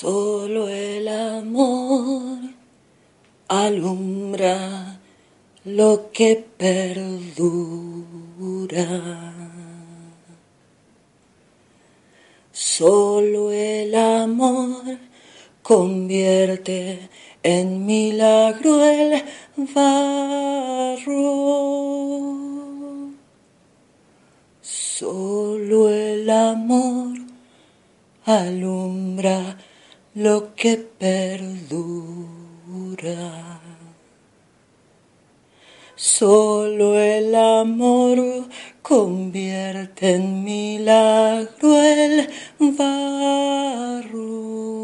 Solo el amor alumbra lo que perdura. Solo el amor convierte en milagro el barro. Solo el amor alumbra lo que perdura. Solo el amor convierte en milagro el barro.